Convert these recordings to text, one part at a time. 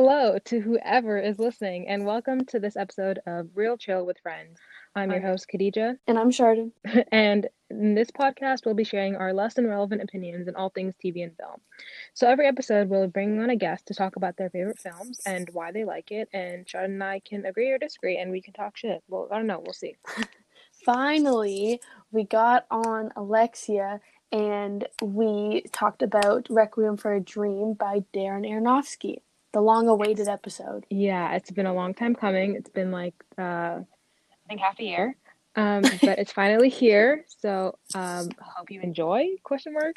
Hello to whoever is listening, and welcome to this episode of Real Chill with Friends. I'm your host, Khadija, And I'm Chardon. and in this podcast, we'll be sharing our less than relevant opinions on all things TV and film. So every episode, we'll bring on a guest to talk about their favorite films and why they like it, and Chad and I can agree or disagree, and we can talk shit. Well, I don't know, we'll see. Finally, we got on Alexia and we talked about Requiem for a Dream by Darren Aronofsky, the long awaited episode. Yeah, it's been a long time coming. It's been like uh, I think half a year. Um, but it's finally here. So um, hope you enjoy? Question mark.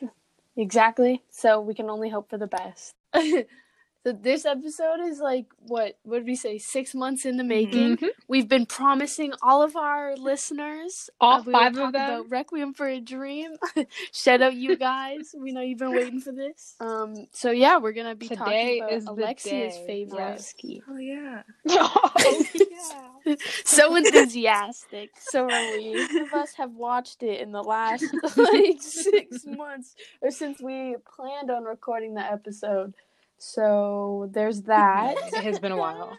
Exactly. So we can only hope for the best. so this episode is like what what did we say? Six months in the making. Mhm. We've been promising all of our listeners All uh, five of them? about Requiem for a Dream. Shout out you guys. We know you've been waiting for this. Um so yeah, we're gonna be Today talking about Alexia's favorite Yes. ski. Oh yeah. oh, yeah. so enthusiastic. So are we. Two of us have watched it in the last like six months or since we planned on recording the episode. So there's that. It has been a while.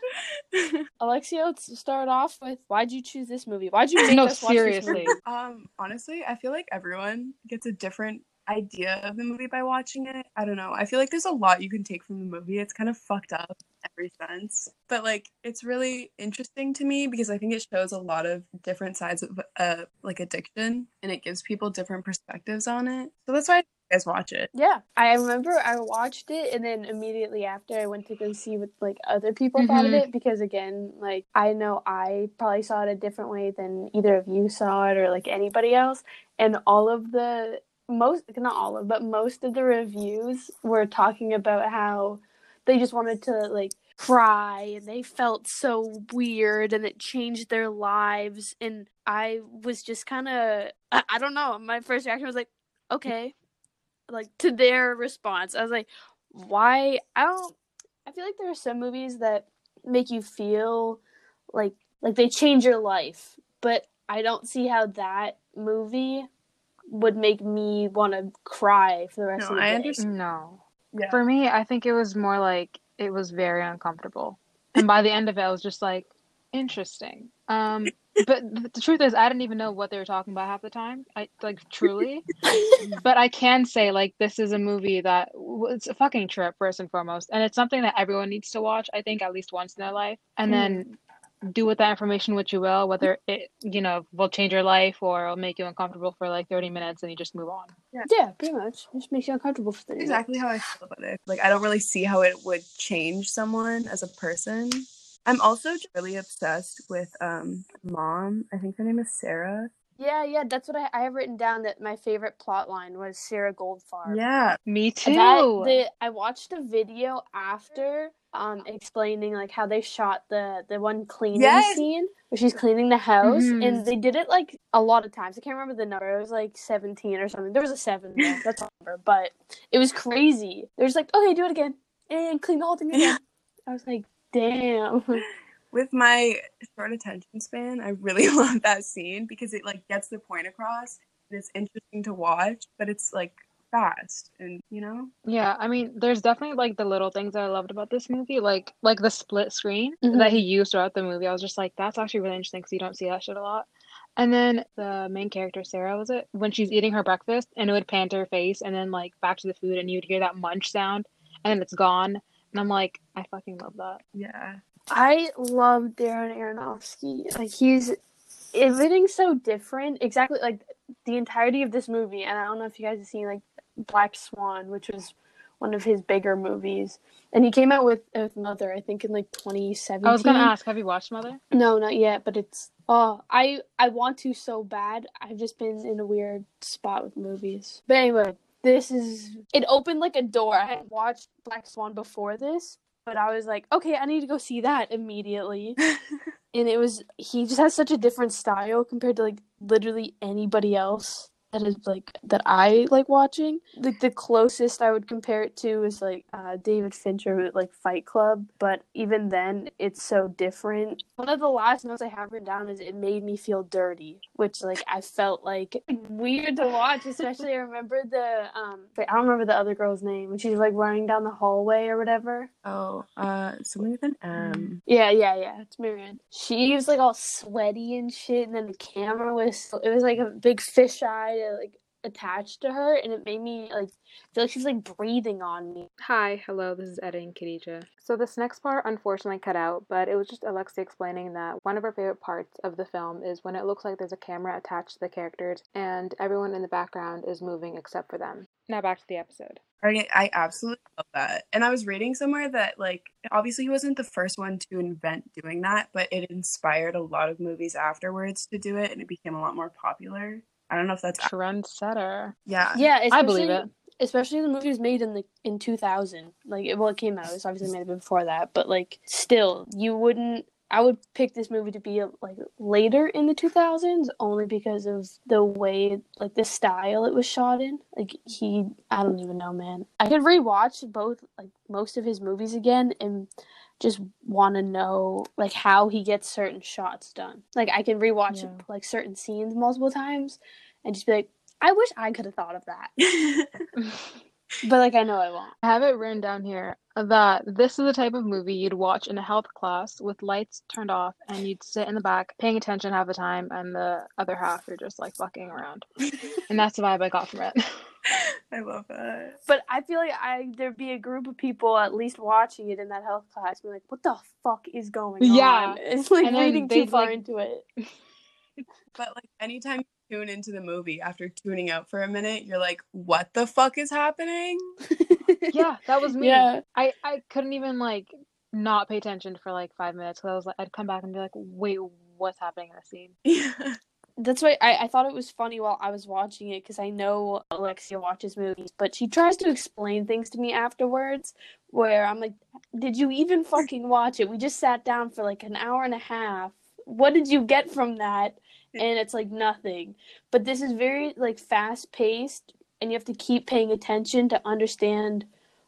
Alexia, let's start off with why'd you choose this movie? Why'd you make No, us watch this seriously. movie? um, honestly, I feel like everyone gets a different idea of the movie by watching it. I don't know. I feel like there's a lot you can take from the movie. It's kind of fucked up in every sense. But like it's really interesting to me because I think it shows a lot of different sides of uh like addiction and it gives people different perspectives on it. So that's why you guys watch it. Yeah, I remember I watched it, and then immediately after I went to go see what like other people thought of Mhm. it because again, like I know I probably saw it a different way than either of you saw it or like anybody else, and all of the most not all of but most of the reviews were talking about how they just wanted to like cry and they felt so weird and it changed their lives and I was just kind of I, I don't know my first reaction was like okay like to their response. I was like, why? I don't. I feel like there are some movies that make you feel like like they change your life, but I don't see how that movie would make me want to cry for the rest No, of the I day. understand. No. Yeah. For me, I think it was more like it was very uncomfortable. And by the end of it, I was just like, interesting. Um, but the truth is, I didn't even know what they were talking about half the time. I like truly. but I can say like this is a movie that w- it's a fucking trip first and foremost, and it's something that everyone needs to watch. I think at least once in their life, and mm. then do with that information what you will. Whether it you know will change your life or it'll make you uncomfortable for like thirty minutes, and you just move on. yeah, yeah pretty much. It just makes you uncomfortable for the exactly how I feel about it. Like I don't really see how it would change someone as a person. I'm also really obsessed with um mom. I think her name is Sarah. Yeah, yeah, that's what I, I have written down. That my favorite plot line was Sarah Goldfarb. Yeah. Me too. That, the, I watched a video after um explaining like how they shot the the one cleaning Yes. scene where she's cleaning the house Mhm. and they did it like a lot of times. I can't remember the number. It was like 17 or something. There was a 7 there. That's the number, but it was crazy. They're just like, "Okay, do it again." And clean the whole thing again. I was like, "Damn." With my short attention span, I really love that scene because it like gets the point across and it's interesting to watch, but it's like fast and you know? Yeah, I mean, there's definitely like the little things that I loved about this movie, like like the split screen Mhm. that he used throughout the movie. I was just like, that's actually really interesting because you don't see that shit a lot. And then the main character, Sarah, was it when she's eating her breakfast and it would pan to her face and then like back to the food and you'd hear that munch sound and then it's gone. And I'm like, I fucking love that. Yeah. I love Darren Aronofsky. Like he's everything's so different. Exactly like the entirety of this movie. And I don't know if you guys have seen like Black Swan, which was one of his bigger movies. And he came out with with Mother, I think, in like 2017. I was gonna ask, have you watched Mother? No, not yet. But it's oh, I I want to so bad. I've just been in a weird spot with movies. But anyway, this is it opened like a door. I had watched Black Swan before this, but I was like, okay, I need to go see that immediately. and it was he just has such a different style compared to like literally anybody else that is like that I like watching. Like the closest I would compare it to is like uh, David Fincher with like Fight Club, but even then it's so different. One of the last notes I have written down is it made me feel dirty, which like I felt like weird to watch. Especially I remember the um I don't remember the other girl's name when she's like running down the hallway or whatever. Oh, uh, something with an M. Yeah, yeah, yeah. It's Marianne. She was like all sweaty and shit, and then the camera was it was like a big fisheye to, like attached to her, and it made me like feel like she's like breathing on me. Hi, hello, this is editing Khadija. So this next part unfortunately cut out, but it was just Alexia explaining that one of her favorite parts of the film is when it looks like there's a camera attached to the characters and everyone in the background is moving except for them. Now back to the episode. I, I absolutely love that. And I was reading somewhere that, like, obviously he wasn't the first one to invent doing that, but it inspired a lot of movies afterwards to do it and it became a lot more popular. I don't know if that's Trendsetter. yeah. Yeah, I believe especially- it. Especially the movie was made in the in two thousand. Like, it, well, it came out. It was obviously made before that, but like, still, you wouldn't. I would pick this movie to be like later in the two thousands, only because of the way, like the style it was shot in. Like he, I don't even know, man. I could rewatch both, like most of his movies again, and just want to know like how he gets certain shots done. Like I can rewatch Yeah. like certain scenes multiple times, and just be like, I wish I could have thought of that. But like I know I won't. I have it written down here that this is the type of movie you'd watch in a health class with lights turned off and you'd sit in the back paying attention half the time and the other half you're just like fucking around. And that's the vibe I got from it. I love that. But I feel like I there'd be a group of people at least watching it in that health class, be like, "What the fuck is going Yeah. on?" Yeah, it's like And reading too far like- into it. But like anytime you tune into the movie after tuning out for a minute, you're like, what the fuck is happening? yeah, that was me. Yeah. I, I couldn't even like not pay attention for like five minutes because I was like I'd come back and be like, wait, what's happening in the scene? Yeah. That's why I, I thought it was funny while I was watching it because I know Alexia watches movies, but she tries to explain things to me afterwards. Where I'm like, "Did you even fucking watch it? We just sat down for like an hour and a half. What did you get from that?" And it's like nothing. But this is very like fast paced, and you have to keep paying attention to understand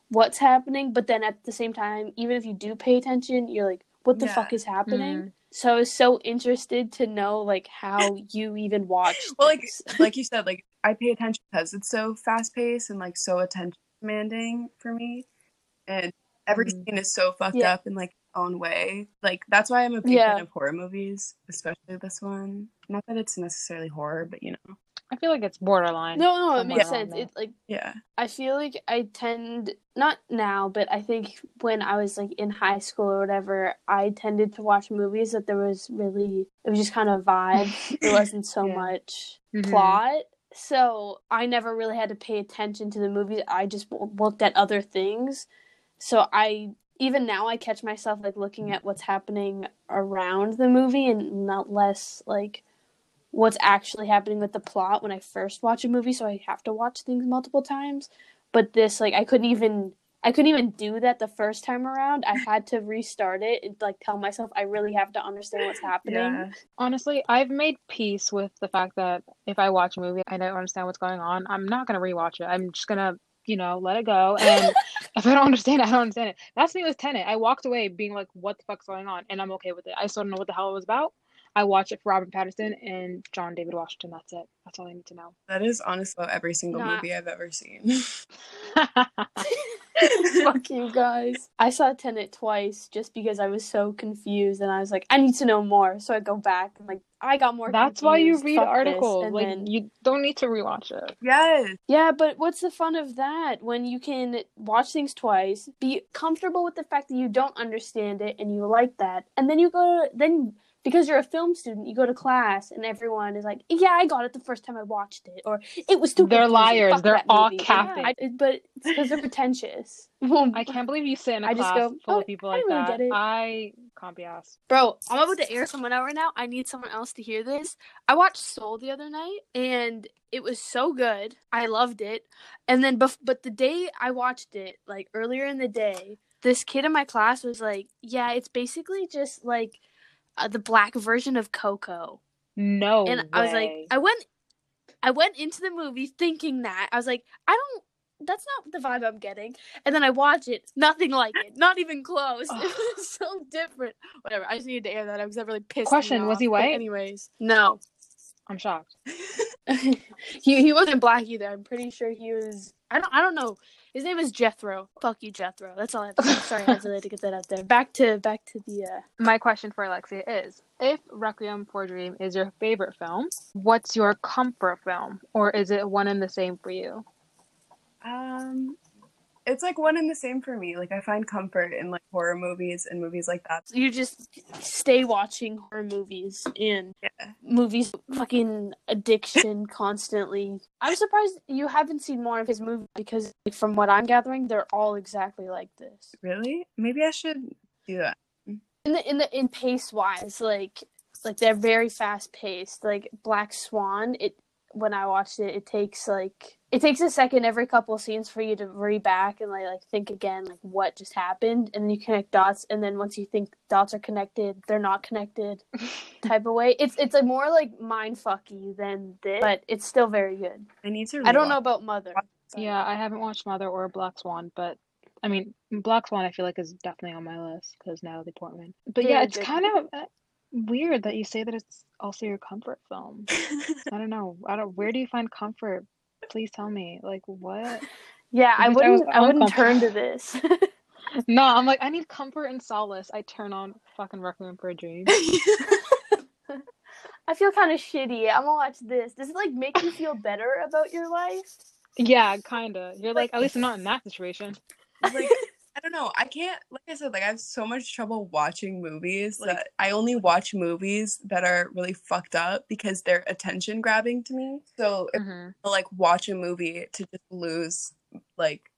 what's happening. But then at the same time, even if you do pay attention, you're like, "What the Yeah. fuck is happening?" Mm. So I was so interested to know like how you even watch. Well, like like you said, like I pay attention because it's so fast paced and like so attention demanding for me, and every Mhm. scene is so fucked Yeah. up in like its own way. Like that's why I'm a big Yeah. fan of horror movies, especially this one. Not that it's necessarily horror, but you know, I feel like it's borderline. no, no, it makes sense. there. It like yeah, I feel like I tend not now, but I think when I was like in high school or whatever, I tended to watch movies that there was really it was just kind of vibe. There wasn't so Yeah. much Mhm. plot. So I never really had to pay attention to the movies. I just w- looked at other things. So I even now I catch myself like looking at what's happening around the movie and not less like what's actually happening with the plot when I first watch a movie. So I have to watch things multiple times. But this like I couldn't even I couldn't even do that the first time around. I had to restart it and like tell myself I really have to understand what's happening. yeah. Honestly, I've made peace with the fact that if I watch a movie I don't understand what's going on, I'm not gonna rewatch it. I'm just gonna, you know, let it go. And if I don't understand it, I don't understand it. That's me with Tenet. I walked away being like, what the fuck's going on? And I'm okay with it. I still don't know what the hell it was about. I watched it for Robert Pattinson and John David Washington. That's it. That's all I need to know. That is honestly every single movie I've ever seen. Fuck you guys. I saw Tenet twice just because I was so confused and I was like, I need to know more. So I go back and like I got more That's why you read Fuck this. articles. And Like then- you don't need to rewatch it. yes, Yeah, but what's the fun of that when you can watch things twice, be comfortable with the fact that you don't understand it and you like that, and then you go then because you're a film student, you go to class and everyone is like, "Yeah, I got it the first time I watched it," or "It was too." They're liars. Fuck They're all movie." capping. I- but it's because they're pretentious. I can't believe you sit in a I just class go, full "Oh, of people I like really that. get it." I can't be asked. Bro, I'm about to air someone out right now. I need someone else to hear this. I watched Soul the other night and it was so good. I loved it. And then bef- but the day I watched it, like earlier in the day, this kid in my class was like, "Yeah, it's basically just like uh, the black version of Coco." No and I was like. I went I went into the movie thinking that I was like, I don't. That's not the vibe I'm getting. And then I watch it, nothing like it, not even close. Was so different. Whatever. I just needed to air that out because that really pissed Question, was he But white? anyways, no. I'm shocked. he he wasn't black either. I'm pretty sure he was. I don't. I don't know. His name is Jethro. Fuck you, Jethro. That's all I have to say. Sorry, I had to, to get that out there. Back to back to the. uh My question for Alexia is if Requiem for a Dream is your favorite film, what's your comfort film? Or is it one and the same for you? Um, it's like one and the same for me. Like I find comfort in like horror movies and movies like that. You just stay watching horror movies and Yeah. movies, fucking addiction constantly. I'm surprised you haven't seen more of his movies because, from what I'm gathering, they're all exactly like this. Really? Maybe I should do that. in the in the in pace wise like like they're very fast paced like black swan it when i watched it it takes like it takes a second every couple scenes for you to read back and like, like think again like what just happened and then you connect dots and then once you think dots are connected they're not connected type of way it's it's a more like mind fucky than this but it's still very good I need to. i don't know about mother Yeah, I haven't watched Mother or Black Swan, but I mean, Black Swan I feel like is definitely on my list because Natalie Portman. But yeah, Very it's kind of uh, weird that you say that it's also your comfort film. I don't know. I don't. Where do you find comfort? Please tell me. Like what? yeah i Because I wouldn't i wouldn't turn to this No, I'm like I need comfort and solace. I turn on fucking Requiem for a Dream. i feel kind of shitty i'm gonna watch this does it like make you feel better about your life Yeah, kinda. You're like at least I'm not in that situation. like don't know. I can't like I said, like I have so much trouble watching movies. Like- that I only watch movies that are really fucked up because they're attention grabbing to me. So if hmm I like watch a movie to just lose like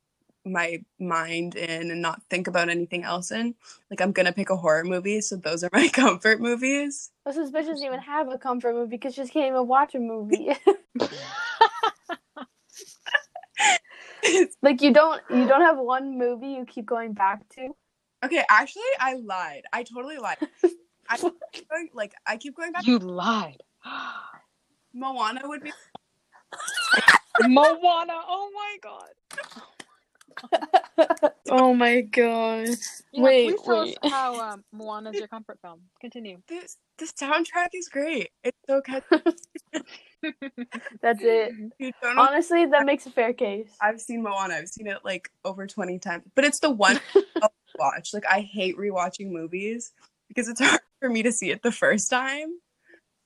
my mind in and not think about anything else in, like I'm gonna pick a horror movie. So those are my comfort movies. Well, suspicious doesn't even have a comfort movie because she just can't even watch a movie. like you don't you don't have one movie you keep going back to. okay, actually I lied. I totally lied. I keep going, like I keep going back. You lied. Moana would be Moana. Oh my god. oh my god! Yeah, Wait, please tell wait. us how um, Moana is your comfort film. Continue. this the soundtrack is great. It's so catchy. That's it. You don't know Honestly, that makes a fair case. I've seen Moana. I've seen it like over 20 times. But it's the one I'll watch. Like I hate rewatching movies because it's hard for me to see it the first time.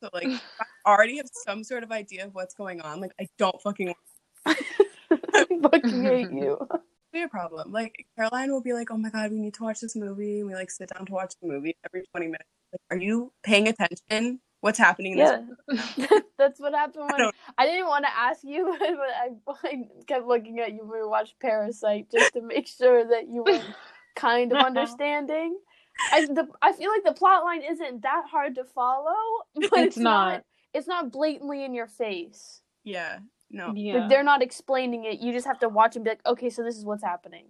So like I already have some sort of idea of what's going on. Like I don't fucking I fucking hate you. Be a problem. Like Caroline will be like, "Oh my god, we need to watch this movie." And we like sit down to watch the movie every 20 minutes. Like, are you paying attention? What's happening in this Yeah, that's what happened when don't- I didn't want to ask you, but I, I kept looking at you when we watched Parasite just to make sure that you were kind of understanding. I the I feel like the plot line isn't that hard to follow, but it's, It's not. It's not blatantly in your face. Yeah. No. Yeah. Like, they're not explaining it. You just have to watch and be like, okay, so this is what's happening.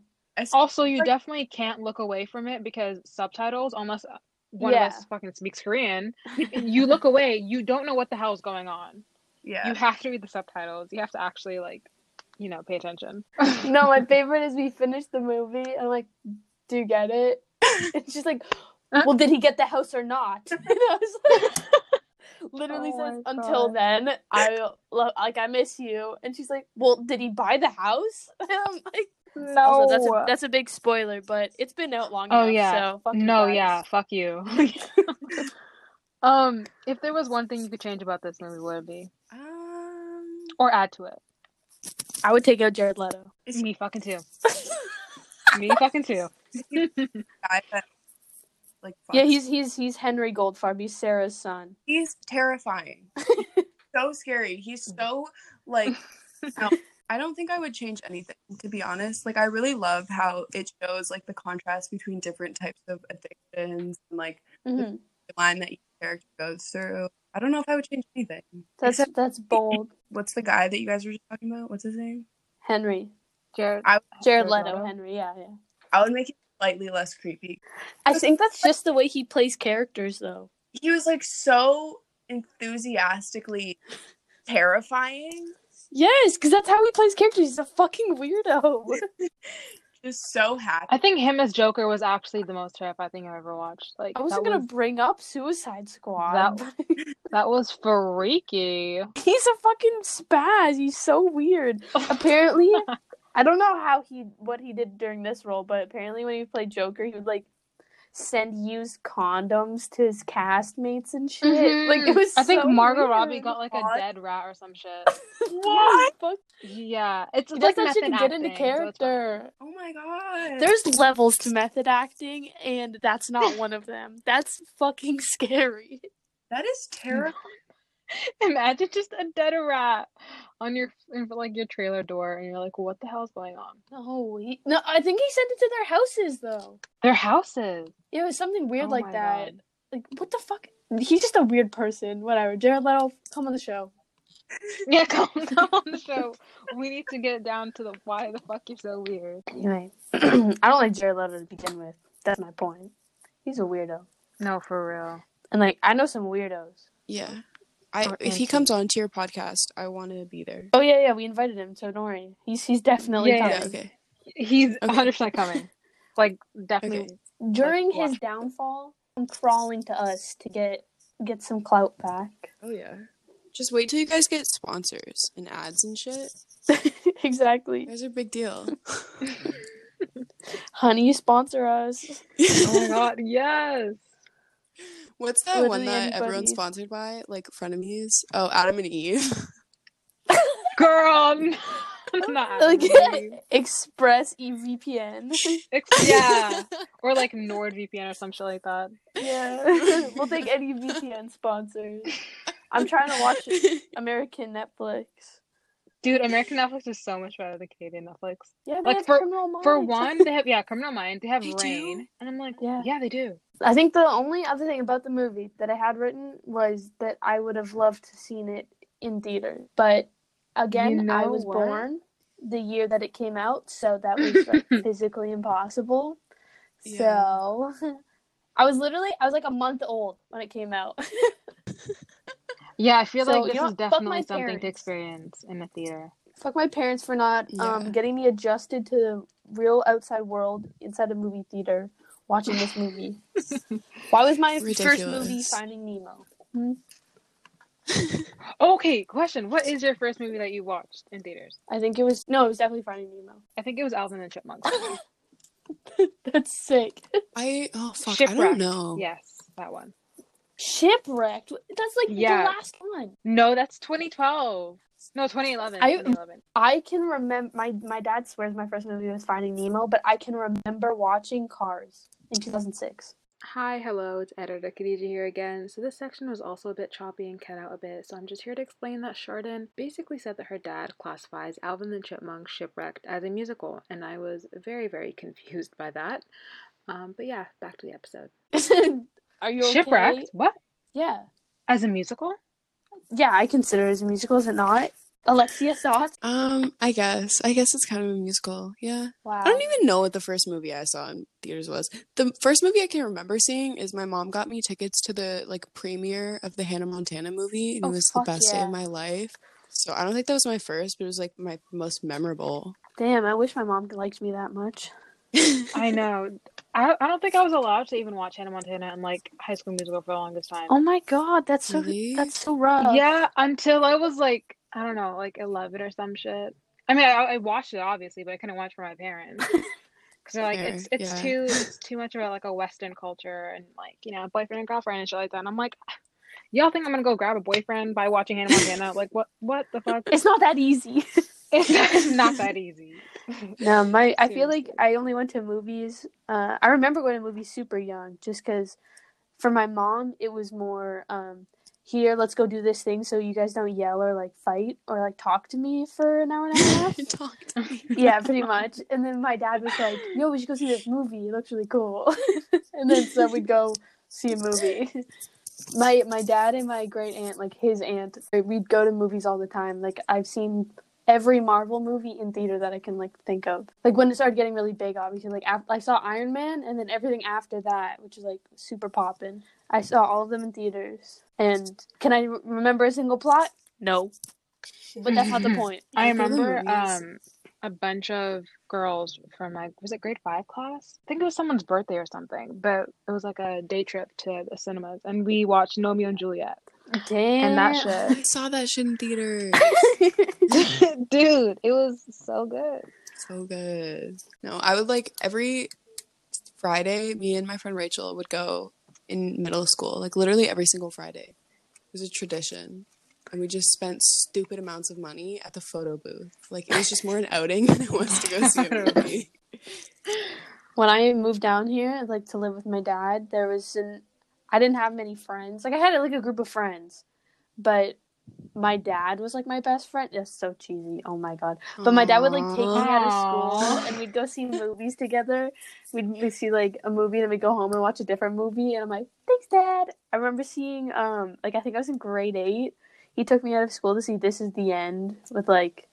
Also, you Like- definitely can't look away from it because subtitles, unless uh, one Yeah. of us fucking speaks Korean, you look away, you don't know what the hell's going on. yeah. You have to read the subtitles. You have to actually like, you know, pay attention. No, my favorite is we finish the movie and like, do you get it? It's she's like, well, did he get the house or not? And I was like, literally Oh says, until God. then, I lo- like I miss you. And she's like, well, did he buy the house? And I'm like, No. also, that's a, that's a big spoiler, but it's been out long Oh, enough. yeah. So fuck no, guys. yeah, fuck you. um, if there was one thing you could change about this movie, what would it be? Um, Or add to it? I would take out Jared Leto. Me fucking too. Me fucking too. the guy that like Yeah, he's he's he's Henry Goldfarb. He's Sarah's son. he's terrifying. so scary. He's so like no, I don't think I would change anything to be honest. Like I really love how it shows like the contrast between different types of addictions and like hmm the line that each character goes through. I don't know if I would change anything. That's Except that's bold. what's the guy that you guys were just talking about? What's his name? Henry. Jared. I Jared Jared Leto, Leto? Henry, yeah, yeah. I would make it slightly less creepy. I think that's just the way he plays characters though. He was like so enthusiastically terrifying. Yes, because that's how he plays characters. He's a fucking weirdo. Just so happy. I think him as Joker was actually the most terrifying thing I've ever watched. Like I wasn't gonna was, bring up Suicide Squad. That- that was freaky. He's a fucking spaz. He's so weird. Apparently, I don't know how he what he did during this role, but apparently when he played Joker, he would like send used condoms to his castmates and shit. Like it Mhm. was. I think Margot. Robbie got like What? a dead rat or some shit. What? Yeah, it's, He like that shit method to get into acting, so character. oh my god. There's levels to method acting, and that's not one of them. That's fucking scary. that is terrifying. Imagine just a dead rat on your in like your trailer door, and you're like, "What the hell's going on?" No, he, no, I think he sent it to their houses though. Their houses. Yeah, it was something weird Oh like that. God. Like, what the fuck? He's just a weird person. Whatever. Jared Leto, come on the show. Yeah, come, come on the show. We need to get down to the why the fuck you're so weird. Anyway, I don't like Jared Leto to begin with. That's my point. He's a weirdo. No, for real. And like, I know some weirdos. Yeah. I Or if he comes on to your podcast, I want to be there. Oh yeah, yeah. We invited him, so don't worry. He's he's definitely Yeah, Yeah, coming. okay. He's Okay. 100 percent coming. Like definitely. Okay. During Like, his downfall, I'm crawling to us to get get some clout back. Oh yeah. Just wait till you guys get sponsors and ads and shit. exactly. You guys are a big deal. Honey, sponsor us. Oh my god, yes. What's that one that anybody. everyone's sponsored by? Like frenemies? Oh, Adam and Eve. Girl, not Like really. ExpressVPN. Ex- yeah, or like NordVPN or some shit like that. yeah, we'll take any VPN sponsors. I'm trying to watch American Netflix. Dude, American Netflix is so much better than Canadian Netflix. Yeah, they Like, have for- For one, they have yeah, Criminal Minds. They have They do? Rain, and I'm like, Yeah. yeah, they do. I think the only other thing about the movie that I had written was that I would have loved to seen it in theater. But again, You I was what? born the year that it came out, so that was like, physically impossible. Yeah. So I was literally I was like a month old when it came out. Yeah, I feel So, like you this know is definitely my something to experience in the theater. Fuck my parents for not Yeah. um getting me adjusted to the real outside world inside a movie theater watching this movie. Why was my first movie Finding Nemo? Okay, question: What is your first movie that you watched in theaters? I think it was no, it was definitely Finding Nemo. I think it was Alvin and the Chipmunks. That's sick. I oh fuck, I don't know. Yes, that one. Shipwrecked. That's like Yeah. the last one. No, that's 2012. No, 2011. I- 2011. I can remember my my dad swears my first movie was Finding Nemo, but I can remember watching Cars in 2006. Hi, hello, it's editor Khadija here again. So this section was also a bit choppy and cut out a bit, so I'm just here to explain that Chardon basically said that her dad classifies Alvin the Chipmunk Shipwrecked as a musical, and I was very, very confused by that. Um, but yeah, back to the episode. Are you okay? Shipwrecked? What? Yeah. As a musical? Yeah, I consider it as a musical, is it not? Alexia thoughts? Um, I guess. I guess it's kind of a musical. Yeah. Wow. I don't even know what the first movie I saw in theaters was. The first movie I can remember seeing is my mom got me tickets to the like premiere of the Hannah Montana movie, and Oh, it was the fuck best day of my life. So I don't think that was my first, but it was like my most memorable. Damn, I wish my mom liked me that much. I know. I, I don't think I was allowed to even watch Hannah Montana and like High School Musical for the longest time. Oh my god, that's so Really? that's so rough. Yeah, until I was like, I don't know, like 11 or some shit. I mean, I, I watched it obviously, but I couldn't watch for my parents because they're like, Fair, it's it's yeah. too it's too much about like a Western culture and like you know boyfriend and girlfriend and shit like that. And I'm like, y'all think I'm gonna go grab a boyfriend by watching Hannah Montana? like what what the fuck? It's not that easy. It's not, it's not that easy. No, my I feel like I only went to movies. Uh, I remember going to movies super young, just because for my mom it was more um, here. Let's go do this thing, so you guys don't yell or like fight or like talk to me for an hour and a half. Talk to me. yeah, pretty much. And then my dad was like, "Yo, we should go see this movie. It looks really cool." and then so we'd go see a movie. My my dad and my great aunt, like his aunt, we'd go to movies all the time. Like I've seen every Marvel movie in theater that I can like think of. Like when it started getting really big, obviously. Like af- I saw Iron Man, and then everything after that, which is like super poppin'. I saw all of them in theaters. And can I re- remember a single plot? No. but that's not the point. I Like, go to the remember um a bunch of girls from like was it grade five class? I think it was someone's birthday or something, but it was like a day trip to the cinemas and we watched Romeo and Juliet. Damn. And that I saw that shit in theater. Dude, it was so good. so good. No, I would like every Friday, me and my friend Rachel would go in middle school, like literally every single Friday. It was a tradition. And we just spent stupid amounts of money at the photo booth. Like it was just more an outing than it was to go see a movie. when I moved down here, like to live with my dad, there was an I didn't have many friends. Like I had like a group of friends, but my dad was like my best friend. That's so cheesy. Oh my god! But my dad would like take me out of school, and we'd go see movies together. We'd, we'd see like a movie, and then we'd go home and watch a different movie. And I'm like, thanks, dad. I remember seeing um like I think I was in grade eight. He took me out of school to see This Is the End with like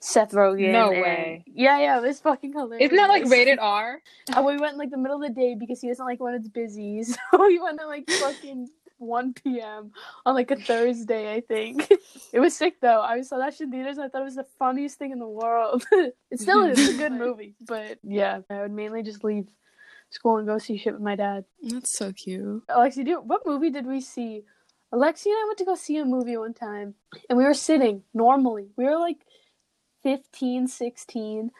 Seth Rogen. No and- way. Yeah, yeah, it was fucking hilarious. Isn't that like rated R? And we went in like the middle of the day because he doesn't like when it's busy. So we went at like fucking 1 p.m. on like a Thursday, I think. It was sick though. I saw that shit in theaters and I thought it was the funniest thing in the world. it still is It's a good movie. But yeah, I would mainly just leave school and go see shit with my dad. That's so cute. Alexi, do what movie did we see? Alexi and I went to go see a movie one time and we were sitting normally. We were like 15, 16.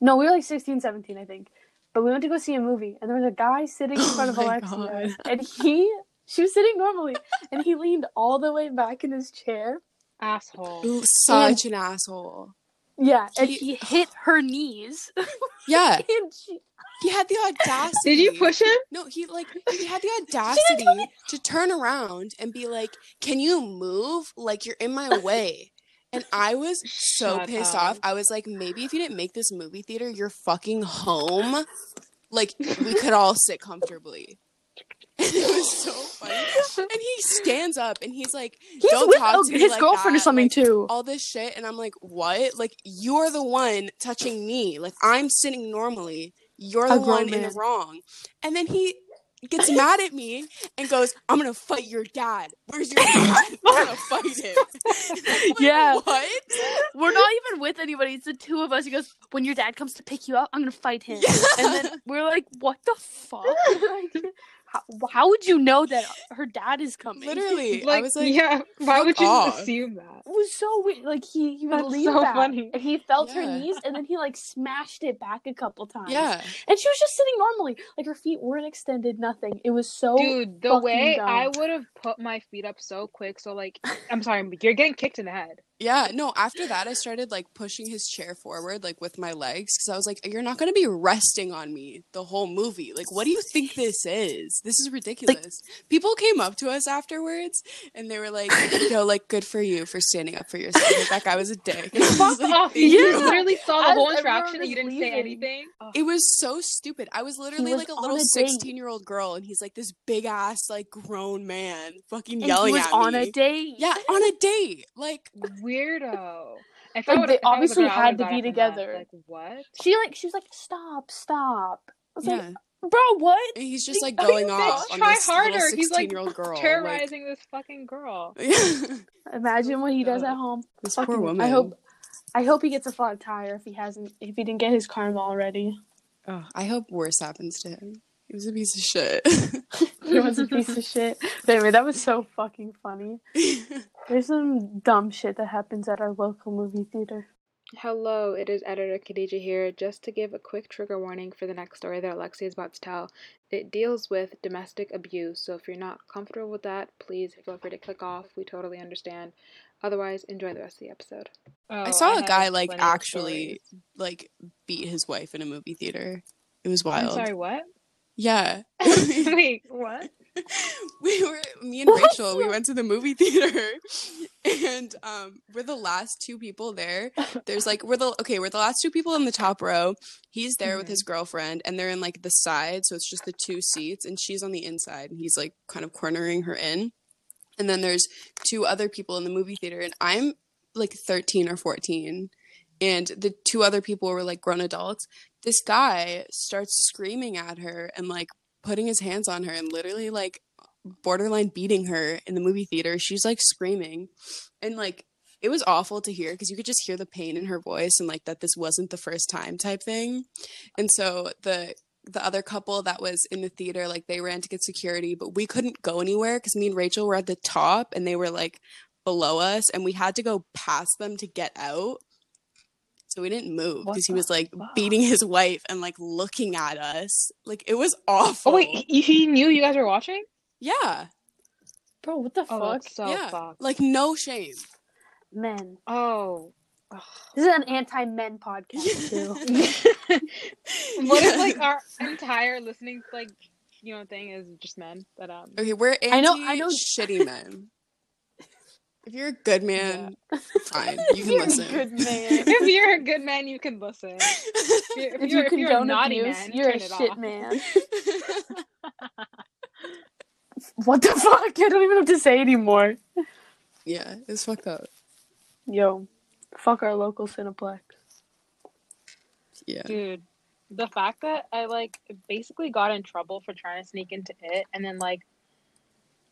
No, we were like 16, 17, I think. But we went to go see a movie and there was a guy sitting in Oh front of oh my Alexia God. and he she was sitting normally and he leaned all the way back in his chair. Asshole. Ooh, Such an asshole. Yeah, and He- he hit her knees. Yeah, and she he had the audacity. Did you push him? No, he like he had the audacity to turn around and be like, "Can you move? Like you're in my way." And I was so Shut pissed up. off. I was like, maybe if you didn't make this movie theater your fucking home, like we could all sit comfortably. And it was so funny. And he stands up and he's like, He's "Don't with talk oh, to me his like girlfriend or something like, too. all this shit and I'm like, "What? Like you're the one touching me. Like I'm sitting normally. You're the one in the wrong." And then he gets mad at me and goes, "I'm to fight your dad. Where's your dad? I'm to fight him." Like, Yeah. What? We're not even with anybody. It's the two of us. He goes, "When your dad comes to pick you up, I'm gonna fight him." Yeah. And then we're like, "What the fuck? Like, how, how would you know that her dad is coming?" Literally. I was like, yeah, why would you off. assume that? It was so weird. Like he he would That's lean so back, funny. and he felt her knees, and then he like smashed it back a couple times. yeah. and she was just sitting normally, like her feet weren't extended, nothing. It was so Dude, the way dumb. I would have put my feet up so quick, so like, I'm sorry, you're getting kicked in the head. Yeah, no, after that I started like pushing his chair forward like with my legs cuz I was like you're not going to be resting on me the whole movie. Like what do you think this is? This is ridiculous. People came up to us afterwards and they were like, "Yo, like good for you for standing up for yourself." Like, that guy was a dick. And I was Fuck like, off! "Thank You you." literally saw the As whole interaction and you didn't say anything. It was so stupid. I was literally was like a little 16-year-old girl and he's like this big ass like grown man fucking and yelling he was at on me. On a date. Yeah, on a date. Like Weirdo. If Like, they if I was a obviously I had to be together. left. Like what? She like she was like, "Stop, stop." I was yeah. like, "Bro, what?" and he's just like Like, going bitch, off on try this harder. little He's, like, 16-year-old girl. like- Terrorizing this fucking girl. Imagine what he does at home. This poor woman. I hope I hope he gets a flat tire if he hasn't if he didn't get his karma already. Oh, I hope worse happens to him. He was a piece of shit. He was a piece of shit. But anyway, that was so fucking funny. There's some dumb shit that happens at our local movie theater. Hello, it is editor Khadija here. Just to give a quick trigger warning for the next story that Alexia is about to tell. It deals with domestic abuse, so if you're not comfortable with that, please feel free to click off. We totally understand. Otherwise, enjoy the rest of the episode. Oh, I saw a guy like actually like beat his wife in a movie theater. It was I'm wild. sorry, what? Yeah. Wait, what? we were me and Rachel, we went to the movie theater and um we're the last two people there. There's like we're the okay, we're the last two people in the top row. He's there with Mhm. his girlfriend and they're in like the side, so it's just the two seats and she's on the inside and he's like kind of cornering her in. And then there's two other people in the movie theater and I'm like 13 or 14 and the two other people were like grown adults. This guy starts screaming at her and like putting his hands on her and literally like borderline beating her in the movie theater. She's like screaming. And like it was awful to hear because you could just hear the pain in her voice and like that this wasn't the first time type thing. And so the the other couple that was in the theater, like they ran to get security, but we couldn't go anywhere because me and Rachel were at the top and they were like below us, and we had to go past them to get out. So we didn't move because he was like fuck? beating his wife and like looking at us. Like it was awful. Oh wait, he, he knew you guys were watching? yeah, Bro, what the Oh, fuck? so yeah, fucked. like no shame. Men. oh. This is an anti-men podcast too. what if like our entire listening like you know thing is just men? But um Okay, we're anti I know- I know- shitty men. If you're a good man, fine, you can You're a listen. good man. if you're a good man, you can listen. If you're, if if you're, you if you're a naughty abuse, man, you're a it shit off. man. What the fuck? I don't even have to say anymore. yeah, it's fucked up. Yo, fuck our local Cineplex. Yeah. Dude, the fact that I like basically got in trouble for trying to sneak into it, and then like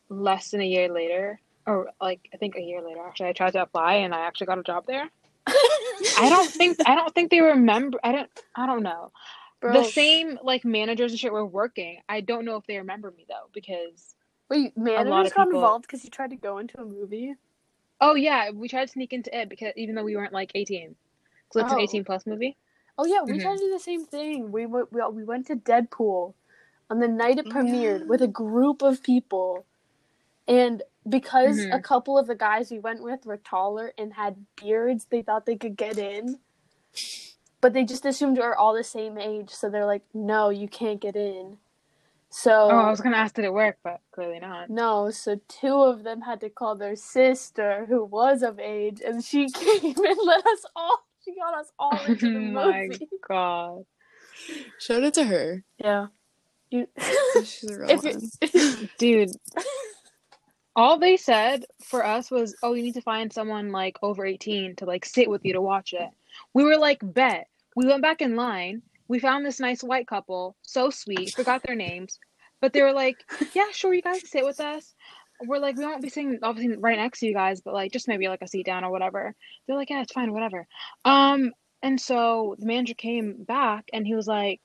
less than a year later, or like I think a year later, actually, I tried to apply and I actually got a job there. I don't think I don't think they remember. I don't. I don't know. Bro, The same like managers and shit were working. I don't know if they remember me though because wait, managers got people- involved because you tried to go into a movie. oh yeah, we tried to sneak into it because even though we weren't like eighteen, so it's an Oh. eighteen plus movie. Oh yeah, we Mhm. tried to do the same thing. We went we, we went to Deadpool on the night it Oh, premiered yeah. with a group of people, and because Mhm. a couple of the guys we went with were taller and had beards, they thought they could get in. But they just assumed we're all the same age, so they're like, "No, you can't get in." So Oh, I was gonna ask did it work, but clearly not. no, so two of them had to call their sister, who was of age, and she came and let us all. She got us all into the Oh my movie. god. Shout out to her. Yeah. You, She's a real one. you, Dude. All they said for us was, "Oh, you need to find someone like over 18 to like sit with you to watch it." We were like, "Bet." We went back in line. We found this nice white couple, so sweet. Forgot their names, but they were like, "Yeah, sure, you guys sit with us." We're like, "We won't be sitting obviously right next to you guys, but like just maybe like a seat down or whatever." They're like, "Yeah, it's fine, whatever." Um, and so the manager came back and he was like,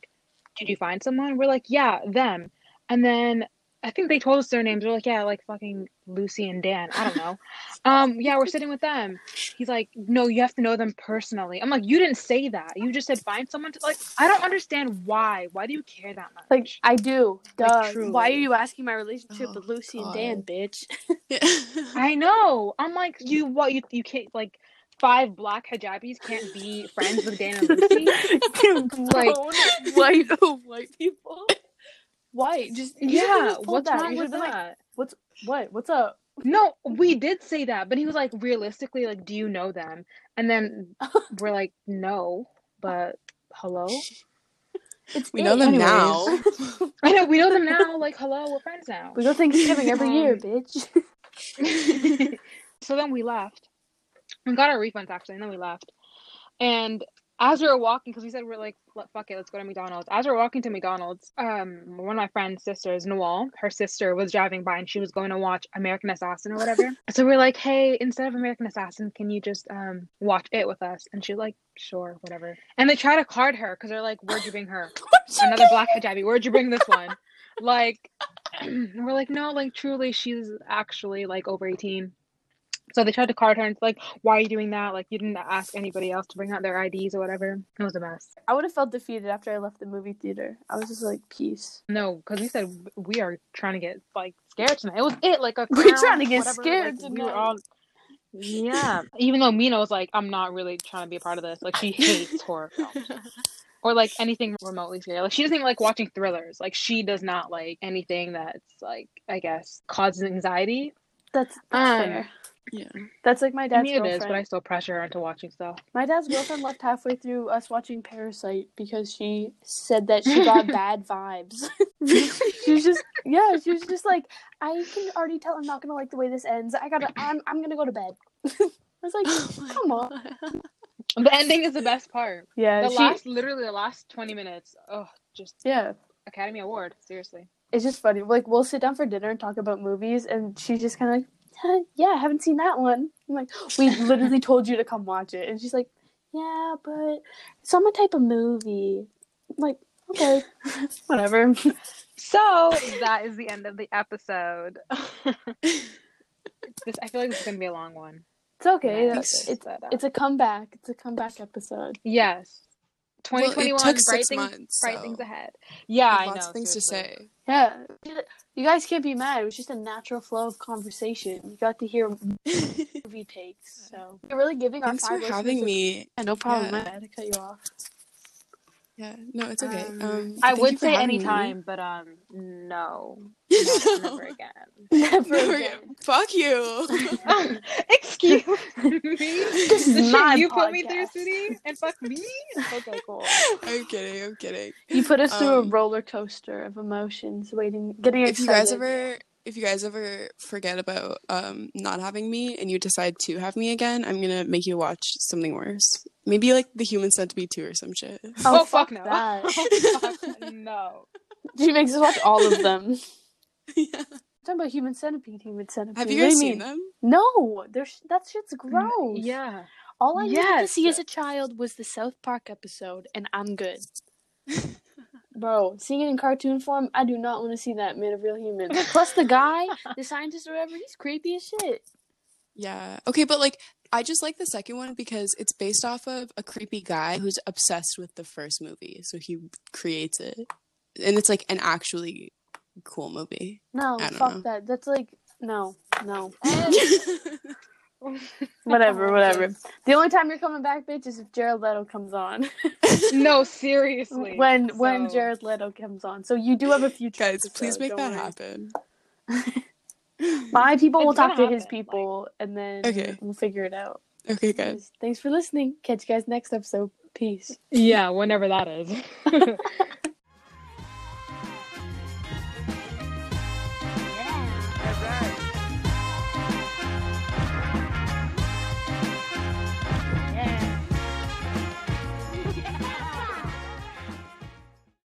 "Did you find someone?" We're like, "Yeah, them." And then I think they told us their names. We're like, yeah, like fucking Lucy and Dan. I don't know. Um, yeah, we're sitting with them. He's like, no, you have to know them personally. I'm like, you didn't say that. You just said find someone to like. I don't understand why. Why do you care that much? like, I do. Duh. Like, Why are you asking my relationship Oh, with Lucy God. and Dan, bitch? I know. I'm like, you what? You you can't like five black hijabis can't be friends with Dan and Lucy. Like- Grown white white people. White, just you yeah, just told what's that. wrong You with should've like, that? What's what? What's up? No, we did say that, but he was like, realistically, like, do you know them? And then we're like, no, but hello. It's we know them Anyways. now. I know we know them now. Like, hello, we're friends now. We go Thanksgiving every year, Um, bitch. so then we left. We got our refunds actually, and then we left. And as we were walking, because we said we're like, "Let- fuck it, let's go to McDonald's. As we are walking to McDonald's, um, one of my friend's sisters, Noel, her sister was driving by and she was going to watch American Assassin or whatever. so we're like, hey, instead of American Assassin, can you just um watch it with us? And she's like, sure, whatever. And they try to card her because they're like, where'd you bring her? Another black hijabi. Where'd you bring this one? Like, we're like, no, like truly, she's actually like over 18. So they tried to card her and it's like, why are you doing that? Like, you didn't ask anybody else to bring out their IDs or whatever. It was a mess. I would have felt defeated after I left the movie theater. I was just like, peace. No, because we said we are trying to get like scared tonight. It was it, like a We're trying to get whatever, scared like, we tonight. were all Yeah. Even though Mina was like, I'm not really trying to be a part of this. Like she hates horror films. Or like anything remotely scary. Like she doesn't even like watching thrillers. Like she does not like anything that's like I guess causes anxiety. That's, that's Um, fair. Yeah. That's like my I dad's mean it girlfriend. is, but I still pressure her into watching stuff. My dad's girlfriend left halfway through us watching Parasite because she said that she got bad vibes. she was just yeah, she was just like, I can already tell I'm not gonna like the way this ends. I gotta I'm I'm gonna go to bed. I was like, oh come on. The ending is the best part. Yeah, The she, last literally the last twenty minutes. Oh, just yeah. Academy Award, seriously. It's just funny. Like we'll sit down for dinner and talk about movies and she's just kinda like, yeah, I haven't seen that one. I'm like, we literally told you to come watch it. And she's like, yeah, but it's not my type of movie. I'm like, okay, whatever. So that is the end of the episode. this, I feel like this is gonna be a long one. It's okay. Yeah, It's, it's- uh, it's a comeback. It's a comeback episode. Yes. Well, it 2021, took bright, six things, months, bright so things ahead. Yeah, I know. lots of things seriously. to say. Yeah. You guys can't be mad. It was just a natural flow of conversation. You got to hear movie takes. So we're really giving Thanks our for having a- me. Yeah, no problem. Yeah. I had to cut you off. Yeah, no, it's okay. Um, Um, I would say having me. anytime, but um, no, No. Never again. Never Never again. again. Fuck you. Excuse me. This is my you put me through, podcast. City, and fuck me. Okay, cool. I'm kidding. I'm kidding. You put us through a Um, roller coaster of emotions, waiting, getting excited. If you guys ever, if you guys ever forget about um not having me and you decide to have me again, I'm gonna make you watch something worse. Maybe like The Human Centipede 2 or some shit. Oh, Oh, fuck fuck no. that. Oh, fuck no. She makes us watch all of them. yeah. talking about human centipede, human centipede. Have you What do guys mean? seen them? No, there's that shit's gross. Yeah. All I wanted to see as a child was the South Park episode, and I'm good. Bro, seeing it in cartoon form, I do not want to see that made of real humans. Plus, the guy, the scientist or whatever, he's creepy as shit. Yeah. Okay, but like I just like the second one because it's based off of a creepy guy who's obsessed with the first movie, so he creates it, and it's like an actually cool movie. No, fuck know. that. That's like no, no. Eh. And- Whatever, whatever. The only time you're coming back, bitch, is if Jared Leto comes on. No, seriously. when when Jared Leto comes on. So you do have a future. Guys, please make that worry. happen. My people will It's gonna talk to his happen, people, and then Okay. we'll figure it out. Okay, guys. Thanks for listening. Catch you guys next episode. Peace. Yeah, whenever that is.